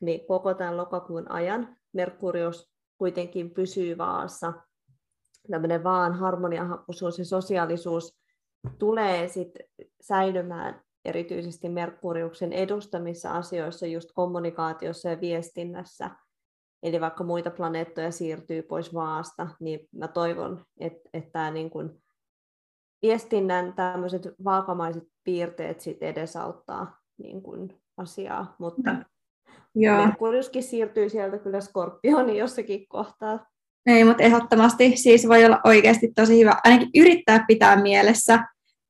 niin koko tämän lokakuun ajan Merkurius kuitenkin pysyy vaassa. Tämmöinen vaan harmoniahakuisuus ja sosiaalisuus tulee sitten säilymään erityisesti Merkuriuksen edustamissa asioissa, just kommunikaatiossa ja viestinnässä. Eli vaikka muita planeettoja siirtyy pois maasta, niin mä toivon, että, että tämä niin kuin viestinnän tämmöiset vaakamaiset piirteet sit edesauttaa niin kuin asiaa, mutta mm. Merkuriuskin siirtyy sieltä kyllä Skorpioniin jossakin kohtaa. Ei, mutta ehdottomasti siis voi olla oikeasti tosi hyvä ainakin yrittää pitää mielessä,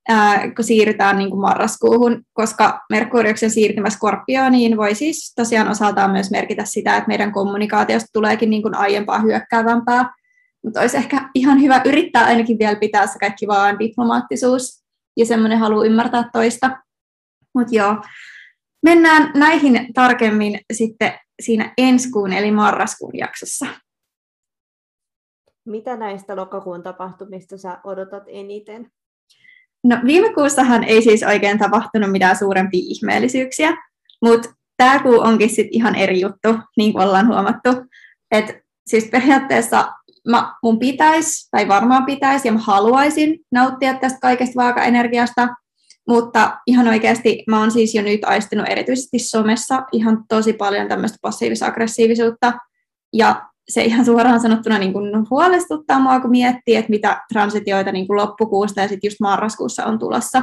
ää, kun siirrytään niin kuin marraskuuhun, koska Merkuriuksen siirtymä Skorpioniin voi siis tosiaan osaltaan myös merkitä sitä, että meidän kommunikaatiosta tuleekin niin kuin aiempaa hyökkäävämpää, mutta olisi ehkä ihan hyvä yrittää ainakin vielä pitää se kaikki vaan diplomaattisuus ja semmoinen halu ymmärtää toista. Mutta joo, mennään näihin tarkemmin sitten siinä ensi kuun eli marraskuun jaksossa. Mitä näistä lokakuun tapahtumista sä odotat eniten? No viime kuussahan ei siis oikein tapahtunut mitään suurempia ihmeellisyyksiä, mutta tämä kuu onkin sitten ihan eri juttu, niin kuin ollaan huomattu. Et siis periaatteessa mä, mun pitäisi, tai varmaan pitäisi, ja mä haluaisin nauttia tästä kaikesta vaaka-energiasta, mutta ihan oikeasti mä oon siis jo nyt aistinut erityisesti somessa ihan tosi paljon tämmöistä passiivis-aggressiivisuutta, ja se ihan suoraan sanottuna niin kuin huolestuttaa mua, kun miettii, että mitä transitioita niin kuin loppukuusta ja sitten just marraskuussa on tulossa.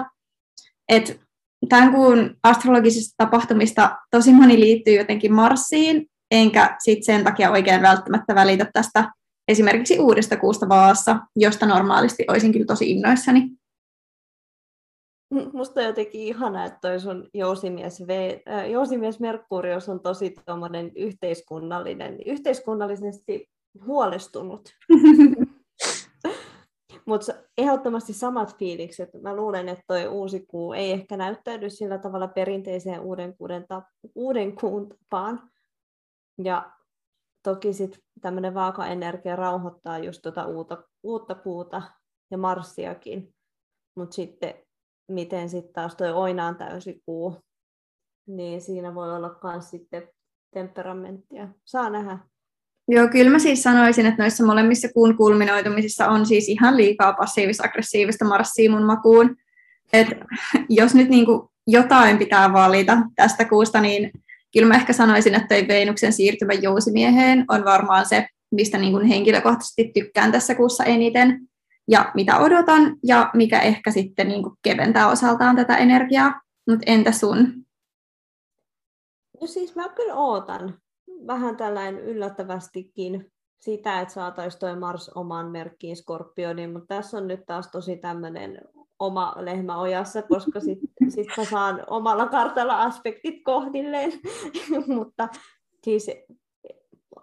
Et tämän kuun astrologisista tapahtumista tosi moni liittyy jotenkin Marsiin, enkä sit sen takia oikein välttämättä välitä tästä esimerkiksi uudesta kuusta vaassa, josta normaalisti olisin kyllä tosi innoissani. Musta on jotenkin ihana, että toi sun jousimies, v, äh, jousimies Merkurius on tosi yhteiskunnallinen, yhteiskunnallisesti huolestunut. Mutta ehdottomasti samat fiilikset. Mä luulen, että toi uusi kuu ei ehkä näyttäydy sillä tavalla perinteiseen uuden, kuuden ta- uuden kuun tapaan. Ja toki sitten tämmöinen vaaka-energia rauhoittaa just tuota uutta, uutta kuuta ja Marsiakin. Mutta sitten miten sitten taas tuo oinaan täysikuu, niin siinä voi olla myös sitten temperamenttia. Saa nähdä. Joo, kyllä mä siis sanoisin, että noissa molemmissa kuun kulminoitumisissa on siis ihan liikaa passiivis-aggressiivista marssia mun makuun. Et jos nyt niinku jotain pitää valita tästä kuusta, niin kyllä mä ehkä sanoisin, että toi Veenuksen siirtymä jousimieheen on varmaan se, mistä niin henkilökohtaisesti tykkään tässä kuussa eniten ja mitä odotan ja mikä ehkä sitten niin kuin keventää osaltaan tätä energiaa. Mutta entä sun? No siis mä kyllä ootan vähän tällainen yllättävästikin sitä, että saataisiin toi Mars oman merkkiin Skorpioniin, mutta tässä on nyt taas tosi tämmöinen oma lehmä ojassa, koska sitten sit mä saan omalla kartalla aspektit kohdilleen, mutta siis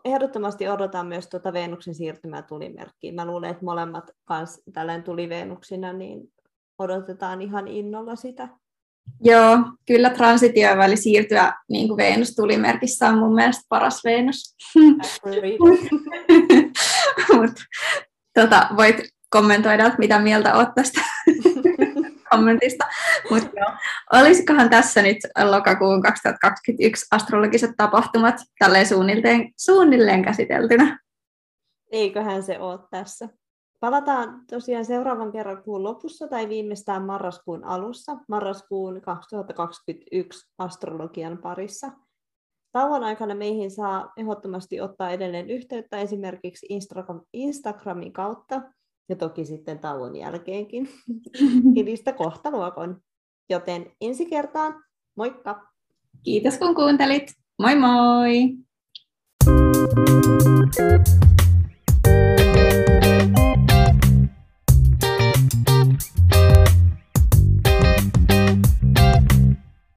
ehdottomasti odotan myös tuota Venuksen siirtymää tulimerkkiin. Mä luulen, että molemmat kans tällainen tuli Venuksina, niin odotetaan ihan innolla sitä. Joo, kyllä transitio väli siirtyä niin kuin Venus tulimerkissä on mun mielestä paras Venus. Mut, tota, voit kommentoida, mitä mieltä olet tästä kommentista. Mutta olisikohan tässä nyt lokakuun 2021 astrologiset tapahtumat tälleen suunnilleen, suunnilleen käsiteltynä? Eiköhän se ole tässä. Palataan tosiaan seuraavan kerran kuun lopussa tai viimeistään marraskuun alussa, marraskuun 2021 astrologian parissa. Tauon aikana meihin saa ehdottomasti ottaa edelleen yhteyttä esimerkiksi Instagramin kautta ja toki sitten tauon jälkeenkin kivistä kohtaluokon. Joten ensi kertaan, moikka! Kiitos kun kuuntelit. Moi moi! thank you